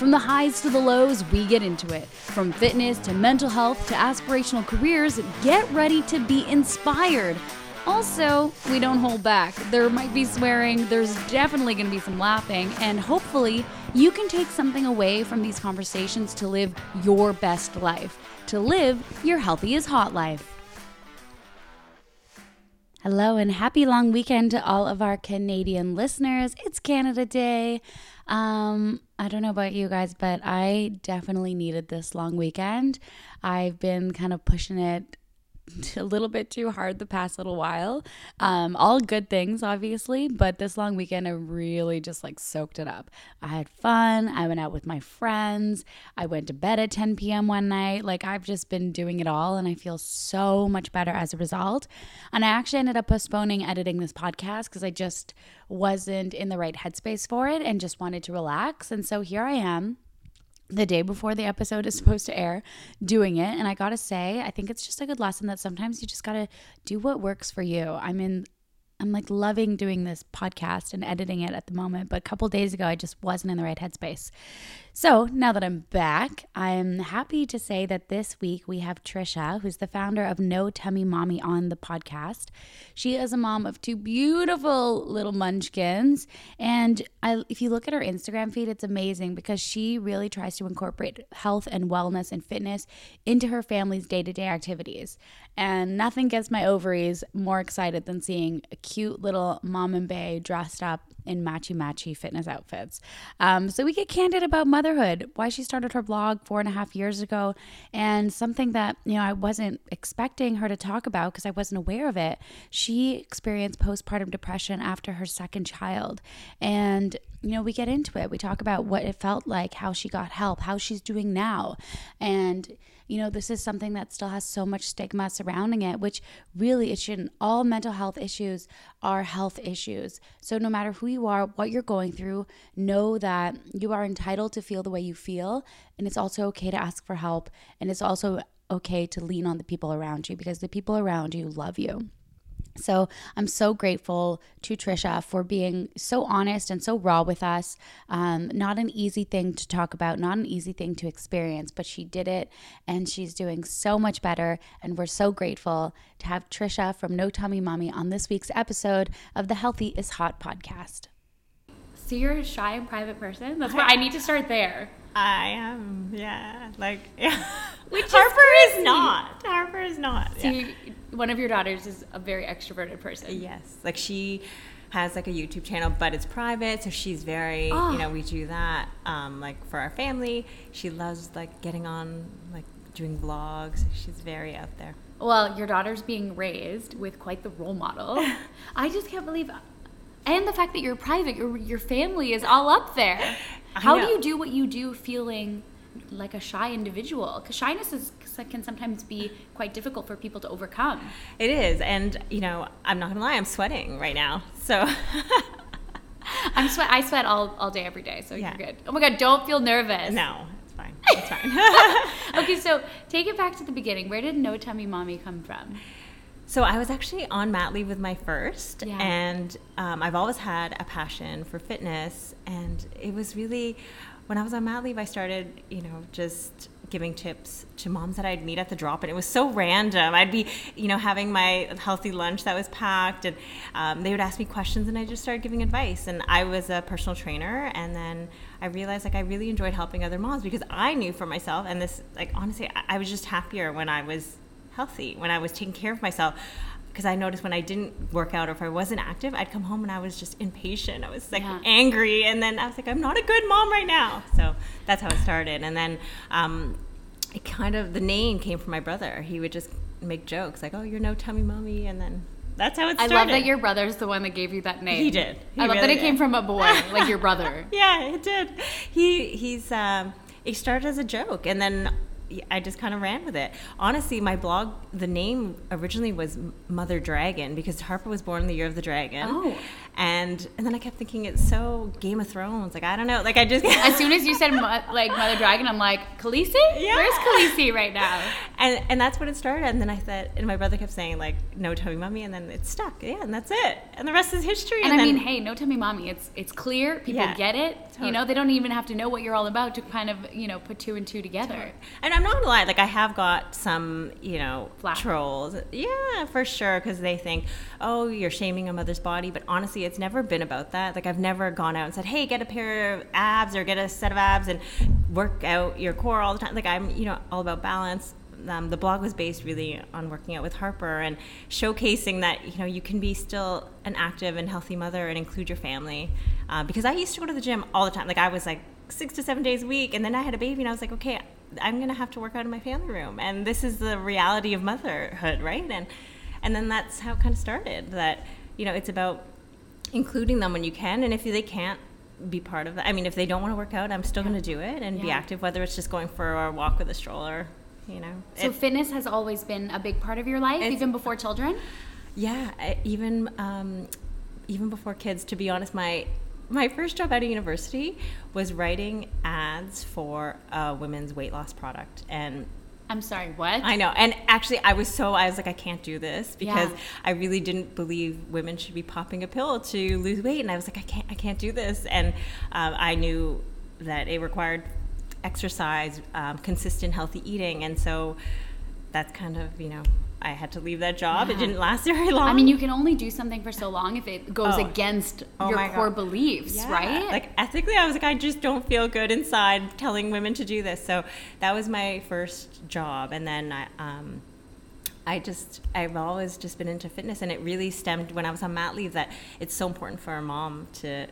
From the highs to the lows, we get into it. From fitness to mental health to aspirational careers, get ready to be inspired. Also, we don't hold back. There might be swearing, there's definitely going to be some laughing, and hopefully, you can take something away from these conversations to live your best life, to live your healthy is hot life. Hello and happy long weekend to all of our Canadian listeners. It's Canada Day. Um, I don't know about you guys, but I definitely needed this long weekend. I've been kind of pushing it a little bit too hard the past little while. Um, all good things, obviously, but this long weekend, I really just like soaked it up. I had fun. I went out with my friends. I went to bed at 10 p.m. one night. Like, I've just been doing it all, and I feel so much better as a result. And I actually ended up postponing editing this podcast because I just wasn't in the right headspace for it and just wanted to relax. And so here I am the day before the episode is supposed to air doing it. And i gotta say i think it's just a good lesson that sometimes you just gotta do what works for you. I'm in i'm like loving doing this podcast and editing it at the moment but a couple days ago i just wasn't in the right headspace so now that I'm back, I'm happy to say that this week we have Trisha, who's the founder of No Tummy Mommy, on the podcast. She is a mom of two beautiful little munchkins. And I, if you look at her Instagram feed, it's amazing because she really tries to incorporate health and wellness and fitness into her family's day to day activities. And nothing gets my ovaries more excited than seeing a cute little mom and bae dressed up in matchy matchy fitness outfits. Um, so we get candid about motherhood, why she started her blog four and a half years ago, and something that you know I wasn't expecting her to talk about because I wasn't aware of it. She experienced postpartum depression after her second child, and you know we get into it. We talk about what it felt like, how she got help, how she's doing now, and you know, this is something that still has so much stigma surrounding it, which really it shouldn't. All mental health issues are health issues. So no matter who you are, what you're going through, know that you are entitled to feel the way you feel. And it's also okay to ask for help. And it's also okay to lean on the people around you because the people around you love you. So I'm so grateful to Trisha for being so honest and so raw with us. Um, not an easy thing to talk about, not an easy thing to experience, but she did it and she's doing so much better. And we're so grateful to have Trisha from No Tummy Mommy on this week's episode of the Healthy is Hot podcast. So you're a shy and private person? That's why I need to start there. I am, yeah. Like, yeah. Which Harper is, is, not. Harper is not. So yeah. you, one of your daughters is a very extroverted person. Yes, like she has like a YouTube channel, but it's private, so she's very, oh. you know, we do that um, like for our family. She loves like getting on, like doing vlogs. She's very out there. Well, your daughter's being raised with quite the role model. I just can't believe, and the fact that you're private, your your family is all up there. How do you do what you do, feeling like a shy individual? Because shyness is can sometimes be quite difficult for people to overcome. It is and you know i'm not gonna lie i'm sweating right now so. I'm sweat i sweat all, all day every day so yeah. you're good. Oh my god don't feel nervous. No it's fine it's fine. Okay so take it back to the beginning. Where did no tummy mommy come from so I was actually on mat leave with my first, yeah. and um, I've always had a passion for fitness, and it was really when I was on mat leave, I started, you know, just giving tips to moms that I'd meet at the drop, and it was so random. I'd be, you know, having my healthy lunch that was packed, and um, they would ask me questions, and I just started giving advice. And I was a personal trainer, and then I realized like I really enjoyed helping other moms because I knew for myself, and this, like honestly, I, I was just happier when I was healthy, when I was taking care of myself because I noticed when I didn't work out or if I wasn't active, I'd come home and I was just impatient. I was like yeah. angry, and then I was like, I'm not a good mom right now. So that's how it started. And then um, it kind of the name came from my brother. He would just make jokes like, "Oh, you're no tummy mommy," and then that's how it started. I love that your brother's the one that gave you that name. He did. He I love really that it did. came from a boy like your brother. yeah, it did. He he's. Um, it started as a joke, and then I just kind of ran with it. Honestly, my blog, the name originally was Mother Dragon because Harper was born in the year of the dragon. Oh. And and then I kept thinking it's so Game of Thrones. Like I don't know. Like I just as soon as you said like Mother Dragon, I'm like Khaleesi. Yeah. Where's Khaleesi right now? And and that's when it started. And then I said, and my brother kept saying like No Tummy Mommy, and then it stuck. Yeah, and that's it. And the rest is history. And, and I then, mean, hey, No Tummy Mommy. It's it's clear. People Yeah. get it. Totally. You know, they don't even have to know what you're all about to kind of you know put two and two together. And I'm not gonna lie, like I have got some, you know, Flack. trolls. Yeah, for sure, because they think, oh, you're shaming a mother's body. But honestly, it's never been about that. Like I've never gone out and said, hey, get a pair of abs or get a set of abs and work out your core all the time. Like I'm, you know, all about balance. Um, the blog was based really on working out with Harper and showcasing that you know you can be still an active and healthy mother and include your family. Uh, because I used to go to the gym all the time. Like I was like six to seven days a week, and then I had a baby, and I was like, okay, I'm gonna have to work out in my family room, and this is the reality of motherhood, right? And and then that's how it kind of started. That you know it's about including them when you can, and if they can't be part of that, I mean, if they don't want to work out, I'm still going to do it and be active, whether it's just going for a walk with a stroller, you know. So It- fitness has always been a big part of your life, even before children. Yeah, even um, even before kids. To be honest, my my first job out of university was writing ads for a women's weight loss product, and I'm sorry, what? I know. And actually, I was so I was like, I can't do this because Yeah. I really didn't believe women should be popping a pill to lose weight, and I was like, I can't, I can't do this. And um, I knew that it required exercise, um, consistent healthy eating, and so that's kind of you know. I had to leave that job. It didn't last very long. I mean, you can only do something for so long if it goes Oh. against Oh your core God. beliefs, Yeah. right? Like ethically, I was like, I just don't feel good inside telling women to do this. So that was my first job, and then I, um, I just, I've always just been into fitness, and it really stemmed when I was on mat leave that it's so important for a mom to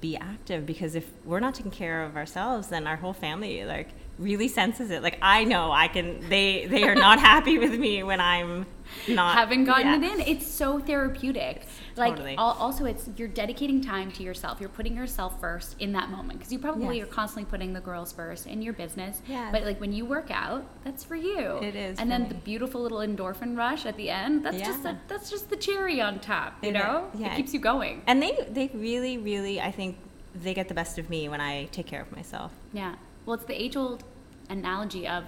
be active because if we're not taking care of ourselves, then our whole family like really senses it. Like I know I can, they they are not happy with me when I'm not haven't gotten Yeah. it in. It's so therapeutic. Like Totally. al- also, it's you're dedicating time to yourself. You're putting yourself first in that moment because you probably Yes. are constantly putting the girls first in your business. Yeah. But like when you work out, that's for you. It is And then me. the beautiful little endorphin rush at the end. That's just Yeah. the, that's just the cherry on top. You It is. know, Yeah. it keeps you going. And they they really really I think they get the best of me when I take care of myself. Yeah. Well, it's the age old analogy of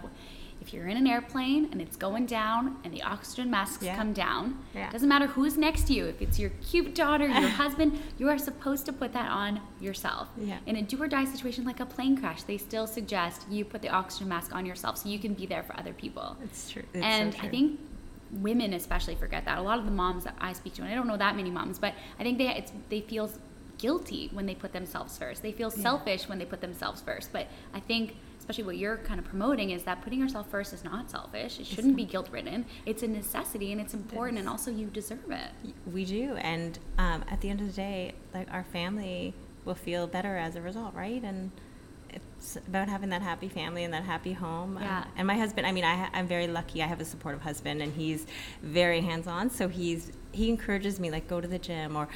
if you're in an airplane and it's going down and the oxygen masks Yeah. come down, Yeah. doesn't matter who's next to you. If it's your cute daughter, your husband, you are supposed to put that on yourself. Yeah. In a do or die situation like a plane crash, they still suggest you put the oxygen mask on yourself so you can be there for other people. It's true. It's so and I think women especially forget that. A lot of the moms that I speak to, and I don't know that many moms, but I think they it's, they feel guilty when they put themselves first. They feel selfish when they put themselves first. But I think especially what you're kind of promoting is that putting yourself first is not selfish. It shouldn't be guilt ridden. It's a necessity and it's important, and also you deserve it. we do, and um, at the end of the day, like our family will feel better as a result, right? And it's about having that happy family and that happy home. Uh, Yeah. and my husband, I mean, I, I'm very lucky. I have a supportive husband, and he's very hands-on. So he's he encourages me like go to the gym or,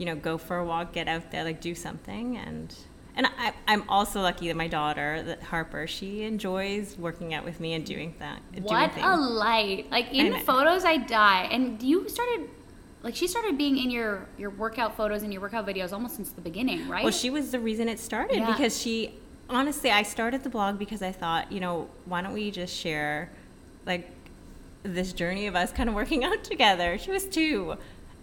you know, go for a walk, get out there, like do something. And and I, I'm also lucky that my daughter, that Harper, she enjoys working out with me and doing that. What things. a light! Like in photos, I die. And you started, like she started being in your your workout photos and your workout videos almost since the beginning, right? Well, she was the reason it started Yeah. because she honestly, I started the blog because I thought, you know, why don't we just share like this journey of us kind of working out together. She was two.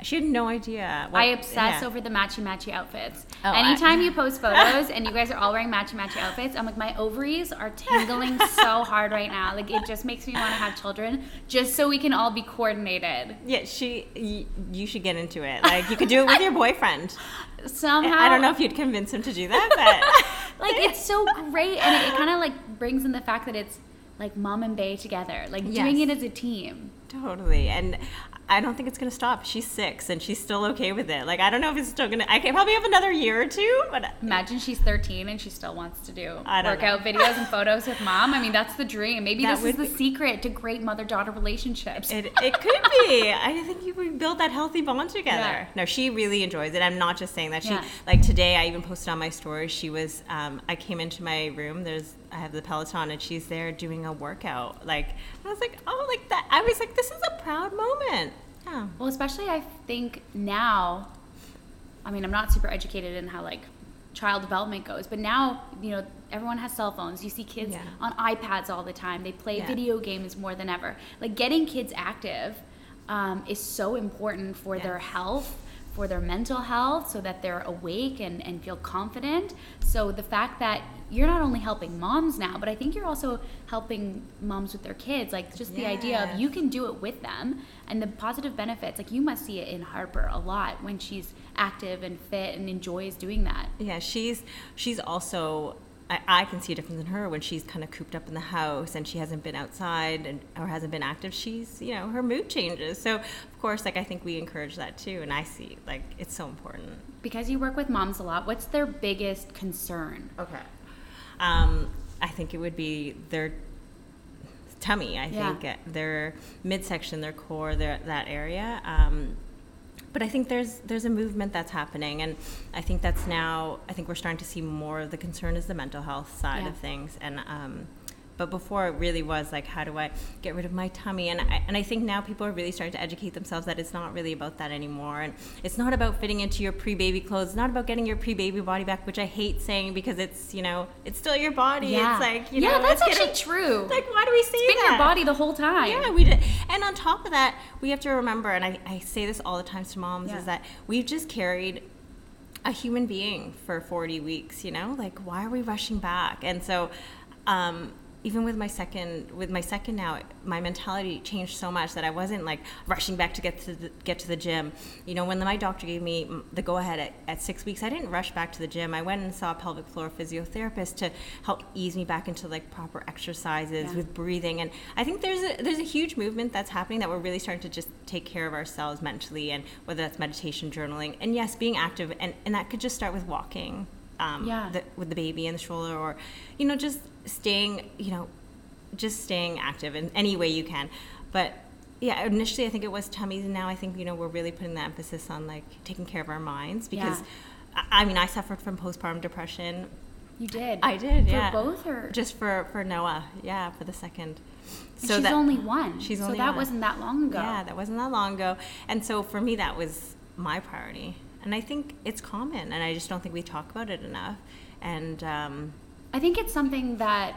She had no idea. what- I obsess yeah. over the matchy matchy outfits. Oh, I- Anytime you post photos and you guys are all wearing matchy matchy outfits, I'm like, my ovaries are tingling so hard right now. Like, it just makes me want to have children just so we can all be coordinated. Yeah, she. Y- you should get into it. Like you could do it with your boyfriend. Somehow. I don't know if you'd convince him to do that, but Like, it's so great. And it, it kind of like brings in the fact that it's like mom and bae together, like doing it as a team. Totally. And I don't think it's going to stop. She's six and she's still okay with it. Like, I don't know if it's still going to, I can probably have another year or two, but. Imagine she's 13 and she still wants to do workout know. videos and photos with mom. I mean, that's the dream. Maybe that this is the secret to great mother daughter relationships. It, it could be. I think you would build that healthy bond together. Yeah. No, she really enjoys it. I'm not just saying that. She, yeah. like today, I even posted on my story, she was, um, I came into my room, there's, I have the Peloton and she's there doing a workout. Like, I was like, oh, like that. I was like, this is a proud moment. Yeah. Well, especially I think now, I mean, I'm not super educated in how like child development goes, but now, you know, everyone has cell phones. You see kids yeah. on iPads all the time. They play yeah. video games more than ever. Like getting kids active um, is so important for yes. their health for their mental health so that they're awake and, and feel confident. So the fact that you're not only helping moms now, but I think you're also helping moms with their kids. Like just the idea of you can do it with them and the positive benefits. Like you must see it in Harper a lot when she's active and fit and enjoys doing that. Yeah, she's she's also I, I, can see a difference in her when she's kind of cooped up in the house and she hasn't been outside and or hasn't been active. She's you know her mood changes. So of course, like I think we encourage that too, and I see like it's so important. Because you work with moms a lot, what's their biggest concern? Okay, um, I think it would be their tummy. I yeah. think their midsection, their core, their that area. Um, but I think there's there's a movement that's happening, and I think that's now. I think we're starting to see more of the concern is the mental health side yeah. of things, and um, but before it really was like, how do I get rid of my tummy? And I, and I think now people are really starting to educate themselves that it's not really about that anymore. And it's not about fitting into your pre baby clothes. It's not about getting your pre baby body back, which I hate saying because it's, you know, it's still your body. Yeah. It's like, you yeah, know, that's actually true. Like, why do we say it's been your body the whole time. Yeah, we did. And on top of that, we have to remember, and I, I say this all the time to moms, yeah. is that we've just carried a human being for 40 weeks, you know? Like, why are we rushing back? And so, um, even with my second with my second now my mentality changed so much that I wasn't like rushing back to get to the, get to the gym. You know when my doctor gave me the go ahead at, at six weeks I didn't rush back to the gym. I went and saw a pelvic floor physiotherapist to help ease me back into like proper exercises yeah. with breathing. And I think there's a there's a huge movement that's happening that we're really starting to just take care of ourselves mentally and whether that's meditation journaling. And yes being active and, and that could just start with walking um, yeah. the, with the baby in the stroller or you know just staying, you know, just staying active in any way you can. But yeah, initially I think it was tummies, and now I think you know we're really putting the emphasis on like taking care of our minds because, yeah. I, I, mean, I suffered from postpartum depression. You did. I did. For yeah. both or just for for Noah? Yeah, for the second. And so she's that, only one. She's only so that one. wasn't that long ago. Yeah, that wasn't that long ago, and so for me that was my priority, and I think it's common, and I just don't think we talk about it enough, and. Um, I think it's something that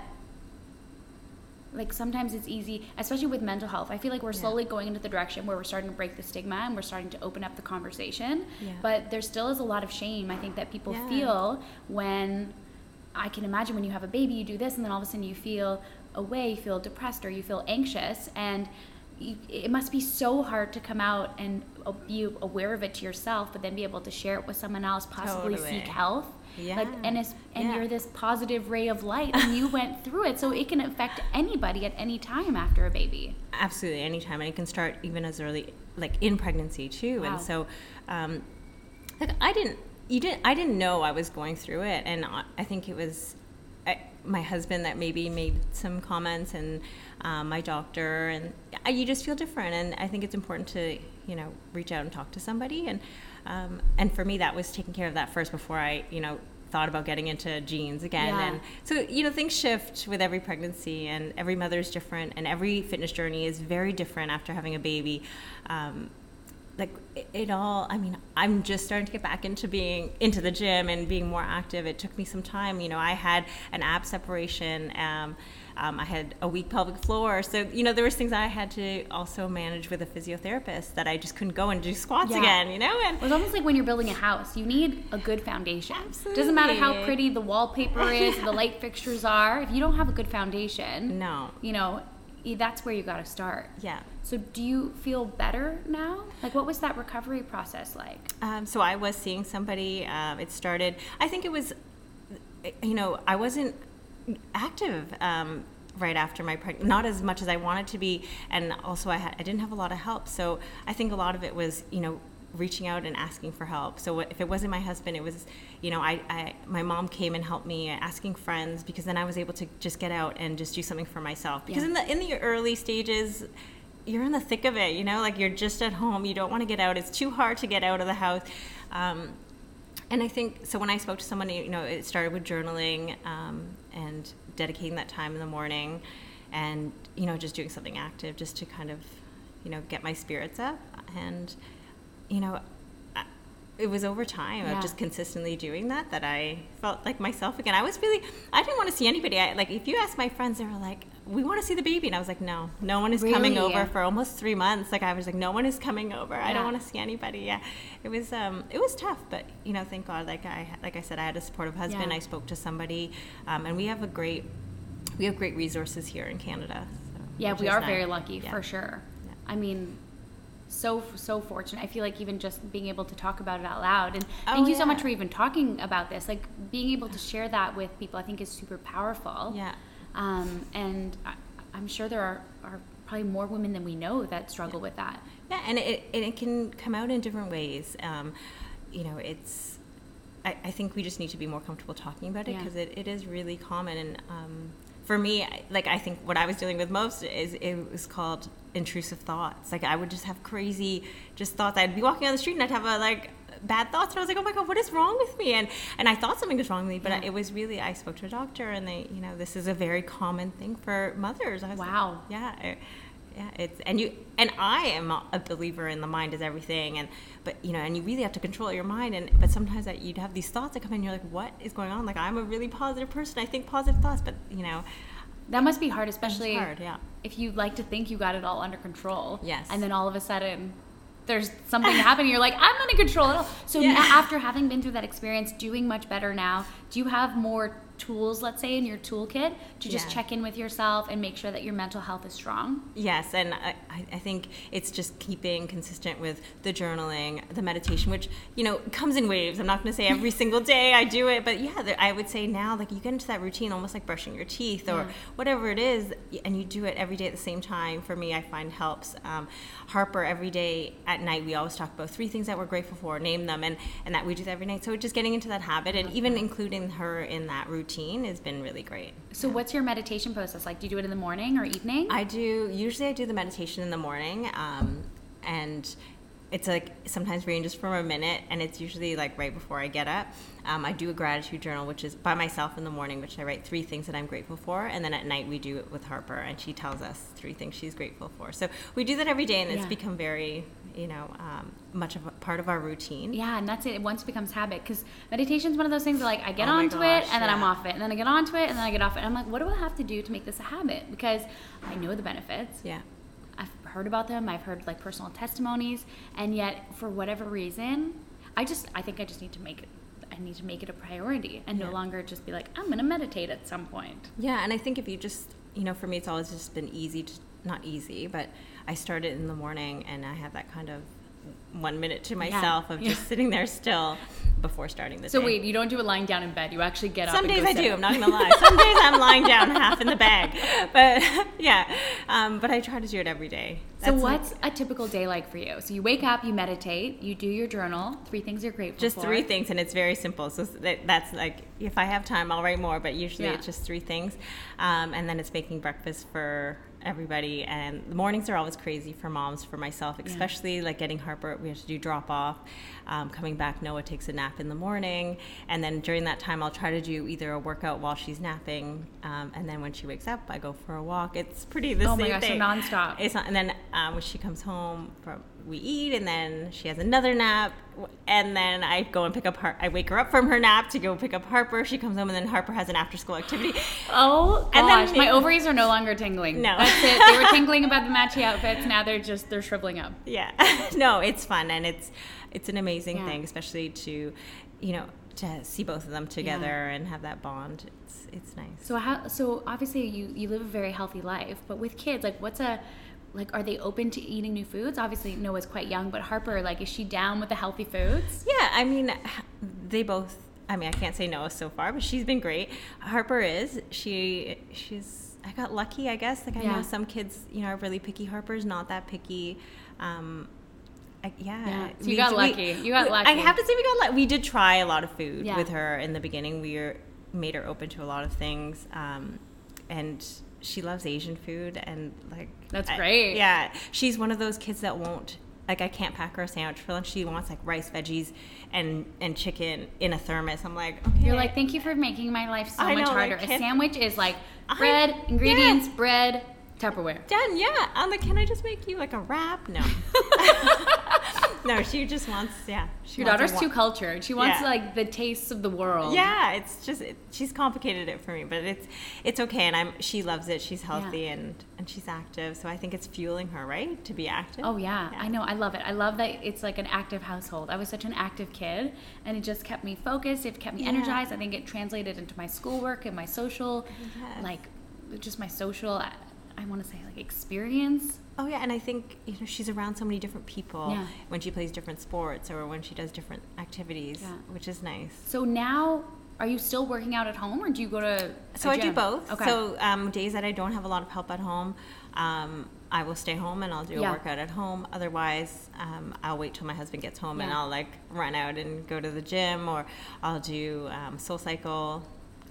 like sometimes it's easy, especially with mental health. I feel like we're slowly yeah. going into the direction where we're starting to break the stigma and we're starting to open up the conversation. Yeah. But there still is a lot of shame I think that people yeah. feel when I can imagine when you have a baby, you do this, and then all of a sudden you feel away, you feel depressed, or you feel anxious, and you, it must be so hard to come out and be aware of it to yourself, but then be able to share it with someone else, possibly totally. seek help. Yeah. Like, and it's, and yeah. you're this positive ray of light, and you went through it, so it can affect anybody at any time after a baby. Absolutely, anytime, and it can start even as early, like in pregnancy too. Wow. And so, um, like I didn't, you didn't, I didn't know I was going through it, and I think it was my husband that maybe made some comments, and um, my doctor, and I, you just feel different. And I think it's important to, you know, reach out and talk to somebody, and um, and for me, that was taking care of that first before I, you know, thought about getting into jeans again. Yeah. And so, you know, things shift with every pregnancy, and every mother is different, and every fitness journey is very different after having a baby. Um, like it, all i mean i'm just starting to get back into being into the gym and being more active it took me some time you know i had an ab separation um, um, I had a weak pelvic floor. So, you know, there was things I had to also manage with a physiotherapist that I just couldn't go and do squats yeah. again, you know? And it was almost like when you're building a house, you need a good foundation. Absolutely. Doesn't matter how pretty the wallpaper is, the light fixtures are. If you don't have a good foundation, no. You know, that's where you got to start. Yeah. So, do you feel better now? Like, what was that recovery process like? Um, so, I was seeing somebody. Um, it started. I think it was, you know, I wasn't active um, right after my pregnancy, not as much as I wanted to be, and also I had I didn't have a lot of help. So I think a lot of it was you know reaching out and asking for help. So if it wasn't my husband, it was, you know, I, I, my mom came and helped me, asking friends because then I was able to just get out and just do something for myself. Because yeah. in the in the early stages, you're in the thick of it, you know, like you're just at home, you don't want to get out. It's too hard to get out of the house. Um, and I think so. When I spoke to somebody, you know, it started with journaling um, and dedicating that time in the morning, and you know, just doing something active, just to kind of, you know, get my spirits up. And you know, it was over time yeah. of just consistently doing that that I felt like myself again. I was really, I didn't want to see anybody. I, like, if you ask my friends, they were like, we want to see the baby. And I was like, no, no one is really? coming over for almost three months. Like, I was like, no one is coming over. Yeah. I don't want to see anybody. Yeah. It was, um, it was tough, but, you know, thank God, like I, like I said, I had a supportive husband. I spoke to somebody, um, and we have a great, we have great resources here in Canada. So, yeah, we are nice. very lucky for sure. I mean, so so fortunate. I feel like even just being able to talk about it out loud, and oh, thank you yeah. so much for even talking about this. Like being able to share that with people, I think is super powerful. Yeah. Um, and I, am sure there are, are probably more women than we know that struggle yeah. with that. Yeah, and it and it can come out in different ways. Um, you know, it's. I, I, think we just need to be more comfortable talking about it because yeah. it, it is really common and um, for me, like I think what I was dealing with most is it was called intrusive thoughts. Like I would just have crazy just thoughts. I'd be walking on the street and I'd have a like bad thoughts and I was like, oh my god, what is wrong with me? And and I thought something was wrong with me, but yeah. it was really I spoke to a doctor and they, you know, this is a very common thing for mothers. wow. Like, yeah. Yeah, it's and you and I am a believer in the mind is everything, and but you know, and you really have to control your mind. And but sometimes that you'd have these thoughts that come in, and you're like, what is going on? Like I'm a really positive person. I think positive thoughts, but you know, that must be hard, especially hard, yeah. if you like to think you got it all under control. Yes. And then all of a sudden there's something happening, you're like, I'm not in control at all. So yeah. after having been through that experience, doing much better now, do you have more tools, let's say, in your toolkit to just yeah. check in with yourself and make sure that your mental health is strong? Yes, and I, I think it's just keeping consistent with the journaling, the meditation, which, you know, comes in waves. I'm not going to say every single day I do it, but yeah, I would say now, like, you get into that routine almost like brushing your teeth or yeah. whatever it is, and you do it every day at the same time. For me, I find helps. Um, Harper, every day at night, we always talk about three things that we're grateful for, name them, and, and that we do that every night. So just getting into that habit and even including her in that routine routine has been really great. So, yeah. what's your meditation process like? Do you do it in the morning or evening? I do. Usually, I do the meditation in the morning, um, and it's like sometimes ranges from a minute, and it's usually like right before I get up. Um, I do a gratitude journal, which is by myself in the morning, which I write three things that I'm grateful for, and then at night we do it with Harper, and she tells us three things she's grateful for. So we do that every day, and yeah. it's become very you know um, much of a part of our routine. Yeah, and that's it. Once it becomes habit, because meditation is one of those things that like I get oh onto gosh, it and then yeah. I'm off it, and then I get onto it and then I get off it. And I'm like, what do I have to do to make this a habit? Because I know the benefits. Yeah. I've heard about them. I've heard like personal testimonies, and yet for whatever reason, I just I think I just need to make it I need to make it a priority and yeah. no longer just be like, I'm going to meditate at some point. Yeah, and I think if you just, you know, for me, it's always just been easy to, not easy, but I start it in the morning and I have that kind of one minute to myself yeah. of just sitting there still before starting the day. so day. wait, you don't do it lying down in bed. You actually get up. Some days I do. I'm not gonna lie. Some days I'm lying down half in the bag, but yeah. Um, but I try to do it every day. That's so what's like, a typical day like for you? So you wake up, you meditate, you do your journal. Three things you're grateful just for. Just three things, and it's very simple. So that's like if I have time, I'll write more, but usually yeah. it's just three things, um, and then it's making breakfast for everybody and the mornings are always crazy for moms for myself especially yeah. like getting harper we have to do drop off um, coming back noah takes a nap in the morning and then during that time i'll try to do either a workout while she's napping um, and then when she wakes up i go for a walk it's pretty the oh same my gosh thing. so nonstop it's not, and then um, when she comes home from we eat and then she has another nap and then I go and pick up her I wake her up from her nap to go pick up Harper. She comes home and then Harper has an after school activity. Oh gosh and then my ovaries are no longer tingling. No. That's it. They were tingling about the matchy outfits. Now they're just they're shriveling up. Yeah. No it's fun and it's it's an amazing yeah. thing especially to you know to see both of them together yeah. and have that bond. It's it's nice. So how so obviously you you live a very healthy life but with kids like what's a like are they open to eating new foods obviously noah's quite young but harper like is she down with the healthy foods yeah i mean they both i mean i can't say noah so far but she's been great harper is she she's I got lucky, I guess. Like I Yeah. know some kids, you know, are really picky. Harper's not that picky. Um, I, yeah, Yeah. So you we- got we- lucky. You got lucky. I have to say we got lucky. We did try a lot of food Yeah. with her in the beginning. We were, made her open to a lot of things, um, and she loves Asian food and like That's I- great. yeah, she's one of those kids that won't like I can't pack her a sandwich for lunch. She wants like rice, veggies, and and chicken in a thermos. I'm like, okay. You're like, thank you for making my life so I much know, harder. like, a sandwich is like I- bread, yeah. ingredients, bread, Tupperware. done. Yeah, I'm like, can I just make you like a wrap? No, no. She just wants yeah. She Your wants daughter's too cultured. She wants Yeah. like the tastes of the world. Yeah, it's just it, she's complicated it for me, but it's it's okay, and I'm she loves it. She's healthy Yeah. and and she's active, so I think it's fueling her right to be active. Oh yeah. Yeah. I know. I love it. I love that it's like an active household. I was such an active kid, and it just kept me focused. It kept me energized. I think it translated into my schoolwork and my social, Yes. like, just my social. I, I want to say like experience. Oh yeah, and I think you know she's around so many different people Yeah. when she plays different sports or when she does different activities, Yeah. which is nice. So now, are you still working out at home, or do you go to? So I do both. Okay. So um, days that I don't have a lot of help at home, um, I will stay home and I'll do Yeah. a workout at home. Otherwise, um, I'll wait till my husband gets home and I'll like run out and go to the gym or I'll do um, Soul Cycle.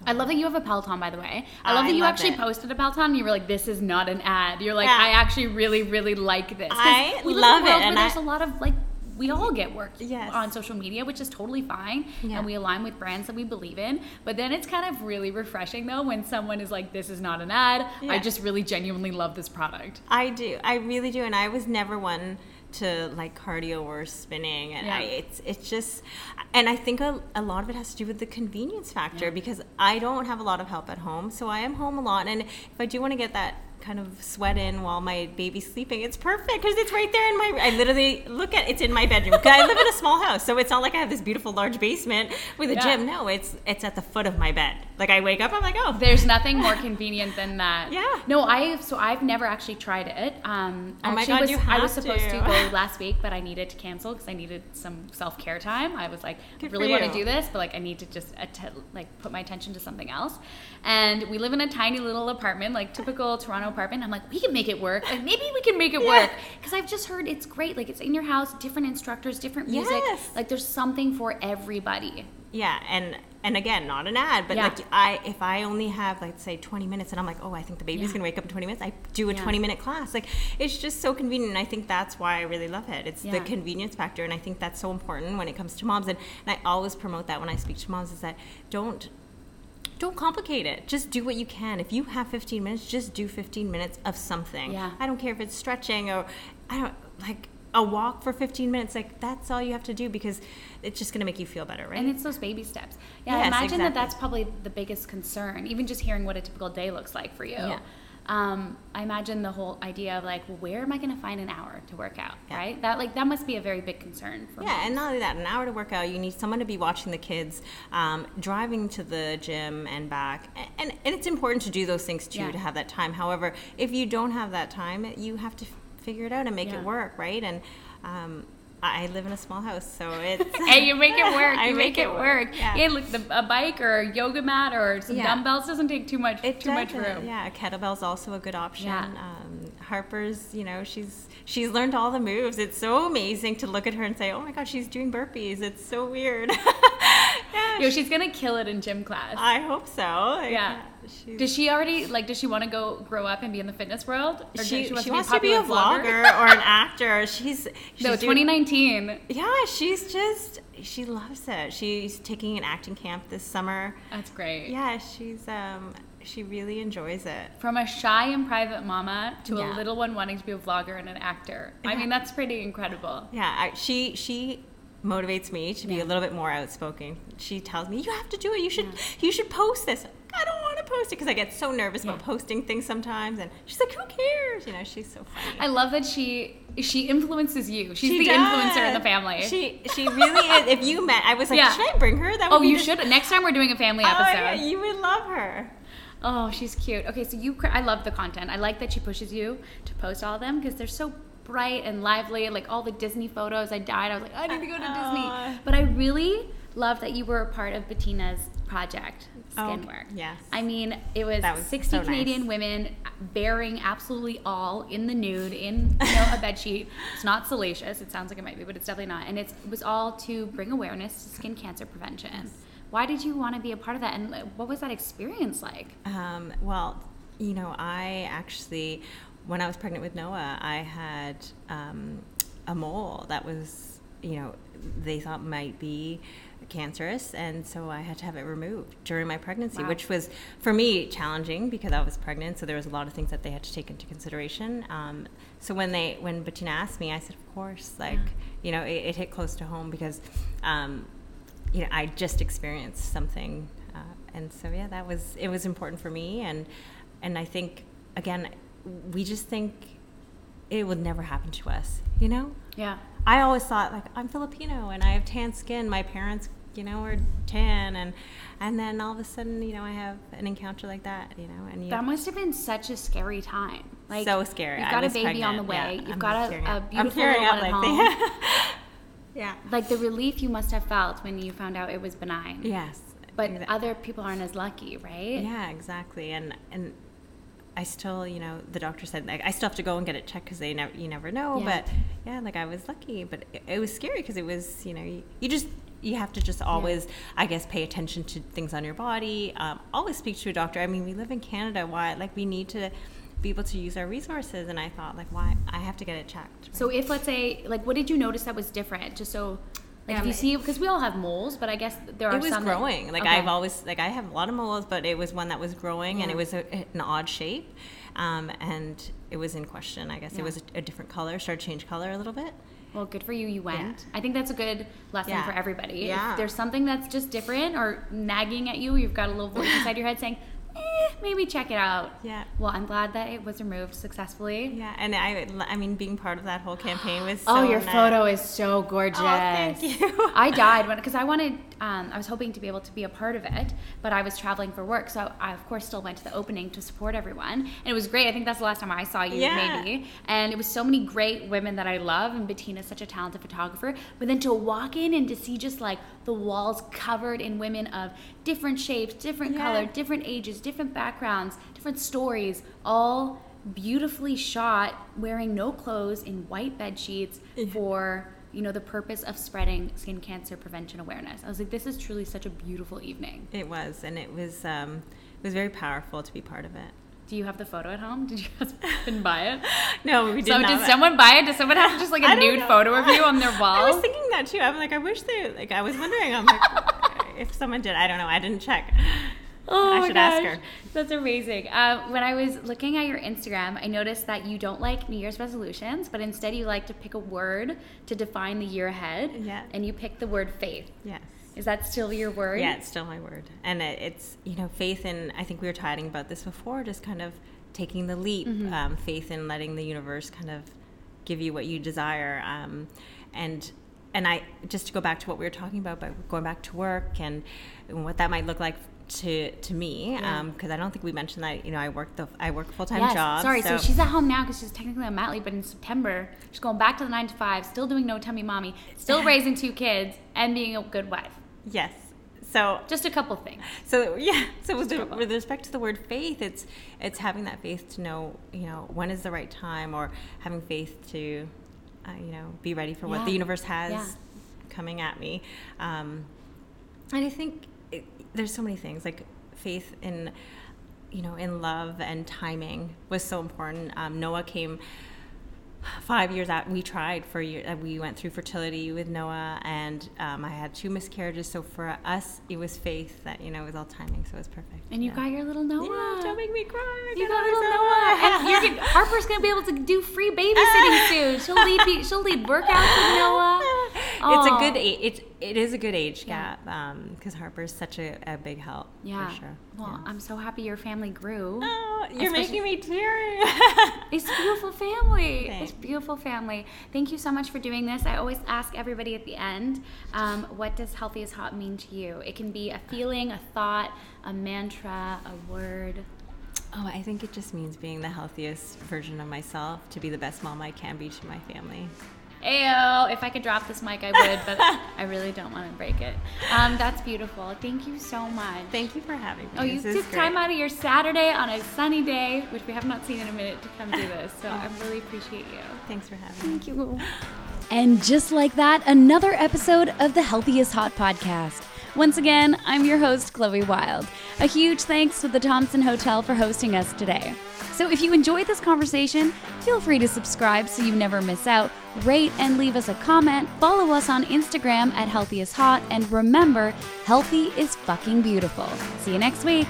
I love that you have a Peloton, by the way. I love oh, I that you love actually it. posted a Peloton. And you were like, "This is not an ad." You're like, Yeah. "I actually really, really like this." I we live love in a world it, and Where there's a lot of like, we all get work Yes. on social media, which is totally fine, Yeah. and we align with brands that we believe in. But then it's kind of really refreshing though when someone is like, "This is not an ad. I just really genuinely love this product." I do. I really do. And I was never one to like cardio or spinning and I, it's it's just and I think a, a lot of it has to do with the convenience factor Yeah. because I don't have a lot of help at home so I am home a lot and if I do want to get that kind of sweat in while my baby's sleeping it's perfect because it's right there in my I literally look at it's in my bedroom I live in a small house so it's not like I have this beautiful large basement with a Yeah. gym no it's it's at the foot of my bed like I wake up I'm like oh There's nothing more convenient than that. Yeah. No, I so I've never actually tried it. Um, Oh my God, was, you I was supposed to. to. go last week, but I needed to cancel because I needed some self care time. I was like, Good I really want to do this, but like I need to just att- like put my attention to something else. And we live in a tiny little apartment, like typical Toronto apartment. I'm like, we can make it work. Like maybe we can make it Yeah. work because I've just heard it's great. Like it's in your house, different instructors, different music. Yes. Like there's something for everybody. Yeah, and and again, not an ad, but Yeah. like I, if I only have like say 20 minutes, and I'm like, oh, I think the baby's Yeah. gonna wake up in 20 minutes, I do a Yeah. 20 minute class. Like it's just so convenient. And I think that's why I really love it. It's the convenience factor, and I think that's so important when it comes to moms. And, and I always promote that when I speak to moms is that don't don't complicate it. Just do what you can. If you have 15 minutes, just do 15 minutes of something. Yeah. I don't care if it's stretching or I don't like a walk for 15 minutes. Like that's all you have to do because it's just going to make you feel better, right? And it's those baby steps. Yeah, I Yes, imagine that that's probably the biggest concern, even just hearing what a typical day looks like for you. Yeah. Um, I imagine the whole idea of like, well, where am I going to find an hour to work out, Yeah. right? That like that must be a very big concern for Yeah, moms. and not only that, an hour to work out, you need someone to be watching the kids, um, driving to the gym and back. A- And, and it's important to do those things too, Yeah. to have that time. However, if you don't have that time, you have to figure it out and make Yeah. it work, right? And um, I live in a small house, so it's. and you make it work. I You make, it work. Yeah. Yeah, look, the, a bike or a yoga mat or some Yeah. dumbbells doesn't take too much It too much room. Yeah, a kettlebell's also a good option. Yeah. Um, Harper's, you know, she's she's learned all the moves. It's so amazing to look at her and say, "Oh my God, she's doing burpees." It's so weird. yeah, Yo, she's gonna kill it in gym class. I hope so. Like, Yeah. she's- Does she already like? Does she want to go grow up and be in the fitness world? Or she, does she, be wants to be a popular vlogger or an actor. She's, she's No, doing- 2019. yeah, she's just she loves it. She's taking an acting camp this summer. That's great. Yeah, she's um she really enjoys it. From a shy and private mama to a little one wanting to be a vlogger and an actor. I mean, that's pretty incredible. Yeah, I, she she motivates me to be Yeah. a little bit more outspoken. She tells me you have to do it. You should you should post this. I don't want to post it because I get so nervous about posting things sometimes. And she's like, who cares? You know, she's so funny. I love that she she influences you. She's She the does. influencer in the family. She she really is. If you met, I was like, Yeah. should I bring her? That would oh, you the- should. Next time we're doing a family Oh, episode. yeah, you would love her. Oh, she's cute. Okay, so you, cr- I love the content. I like that she pushes you to post all of them because they're so bright and lively. Like all the Disney photos, I died. I was like, I need to go to. Disney. But I really love that you were a part of Bettina's project Oh, skin work. yes. I mean, it was, was 60 so nice. Canadian women bearing absolutely all in the nude in you know, a bed sheet. It's not salacious. It sounds like it might be, but it's definitely not. And it's, it was all to bring awareness to skin cancer prevention. Why did you want to be a part of that? And what was that experience like? Um, well, you know, I actually, when I was pregnant with Noah, I had um, a mole that was, you know, they thought might be cancerous, and so I had to have it removed during my pregnancy, Wow. which was for me challenging because I was pregnant. So there was a lot of things that they had to take into consideration. Um, so when they, when Bettina asked me, I said, of course, like, you know, it, it hit close to home because. Um, you know, I just experienced something, uh, and so yeah, that was it was important for me, and and I think again, we just think it would never happen to us, you know. Yeah. I always thought like I'm Filipino and I have tan skin. My parents, you know, are tan, and and then all of a sudden, you know, I have an encounter like that, you know, and you That must have been such a scary time. Like so scary. You've got a baby on the way. yeah. You've I'm got a, a beautiful little one at like, home. yeah. like the relief you must have felt when you found out it was benign. Yes. But Exa- other people aren't as lucky, right? Yeah, exactly. And and I still, you know, the doctor said like I still have to go and get it checked because they never, you never know. Yeah. But yeah, like I was lucky, but it, it was scary because it was, you know, you, you just you have to just always, I guess, pay attention to things on your body. Um, always speak to a doctor. I mean, we live in Canada. Why? Like we need to be able to use our resources. And I thought, like, why? I have to get it checked. right? So if let's say, like, what did you notice that was different? Just so, like, if Um, you see, because we all have moles, but I guess there are it was some that- growing. like Okay. I've always like I have a lot of moles, but it was one that was growing and it was a, an odd shape, um, and it was in question. I guess Yeah. it was a, a different color, started to change color a little bit. Well, good for you. You went. Yeah. I think that's a good lesson Yeah. for everybody. Yeah. If there's something that's just different or nagging at you, you've got a little voice inside your head saying, maybe check it out. Yeah. Well, I'm glad that it was removed successfully. Yeah, and I, I mean, being part of that whole campaign was. Oh, so oh, your nice. photo is so gorgeous. Oh, thank you. I died when because I wanted. Um, I was hoping to be able to be a part of it, but I was traveling for work, so I of course still went to the opening to support everyone, and it was great. I think that's the last time I saw you, Yeah. maybe. And it was so many great women that I love, and Bettina's such a talented photographer. But then to walk in and to see just like the walls covered in women of different shapes, different Yeah. color, different ages, different backgrounds, different stories, all beautifully shot, wearing no clothes in white bed sheets for you know the purpose of spreading skin cancer prevention awareness. I was like, this is truly such a beautiful evening. It was, and it was, um, it was very powerful to be part of it. Do you have the photo at home? Did you husband buy it? No, we did so not. So did someone buy it? Does someone have just like a nude know. photo of you on their wall? I was thinking that too. I'm like, I wish they like. I was wondering. I'm like, if someone did, I don't know. I didn't check. Oh I should ask her. That's amazing. Uh, when I was looking at your Instagram, I noticed that you don't like New Year's resolutions, but instead you like to pick a word to define the year ahead. Yeah. And you picked the word faith. Yes. Is that still your word? Yeah, it's still my word, and it, it's you know faith in. I think we were chatting about this before, just kind of taking the leap, Mm-hmm. um, faith in letting the universe kind of give you what you desire, um, and and I just to go back to what we were talking about, but going back to work and, and what that might look like to to me, Yeah. because I don't think we mentioned that you know I work the I work full time Yes. job. Sorry, so, she's at home now because she's technically on mat leave, but in September she's going back to the nine to five, still doing no tummy mommy, still raising two kids, and being a good wife. yes. So Just a couple things. So yeah, so with, the, with respect to the word faith, it's it's having that faith to know you know when is the right time, or having faith to uh, you know be ready for what the universe has Yeah. coming at me. Um, and I think it, there's so many things like faith in you know in love and timing was so important. Um, Noah came five years out we tried for a year uh, we went through fertility with noah and um, i had two miscarriages so for us it was faith that you know it was all timing so it was perfect And you yeah. got your little Noah. yeah, don't make me cry You got little Noah. And Harper's gonna be able to do free babysitting soon. She'll lead she'll lead workouts with Noah. it's a good age it, it is a good age Yeah. gap because harper's such a, a big help Yeah. for sure Well, yeah. I'm so happy your family grew. oh you're Especially- making me teary It's beautiful family. Thanks. It's beautiful family. Thank you so much for doing this. I always ask everybody at the end, um, what does healthy as hot mean to you? It can be a feeling, a thought, a mantra, a word. oh i think it just means being the healthiest version of myself to be the best mom i can be to my family Ayo, if I could drop this mic, I would, but I really don't want to break it. Um, that's beautiful. Thank you so much. Thank you for having me. Oh, you This took is time great. out of your Saturday on a sunny day, which we have not seen in a minute, to come do this. So I really appreciate you. Thanks for having me. Thank you. And just like that, another episode of the Healthy is Hot podcast. Once again, I'm your host, Chloe Wilde. A huge thanks to the Thompson Hotel for hosting us today. So if you enjoyed this conversation, feel free to subscribe so you never miss out, rate and leave us a comment, follow us on Instagram at Healthy is Hot, and remember, healthy is fucking beautiful. See you next week.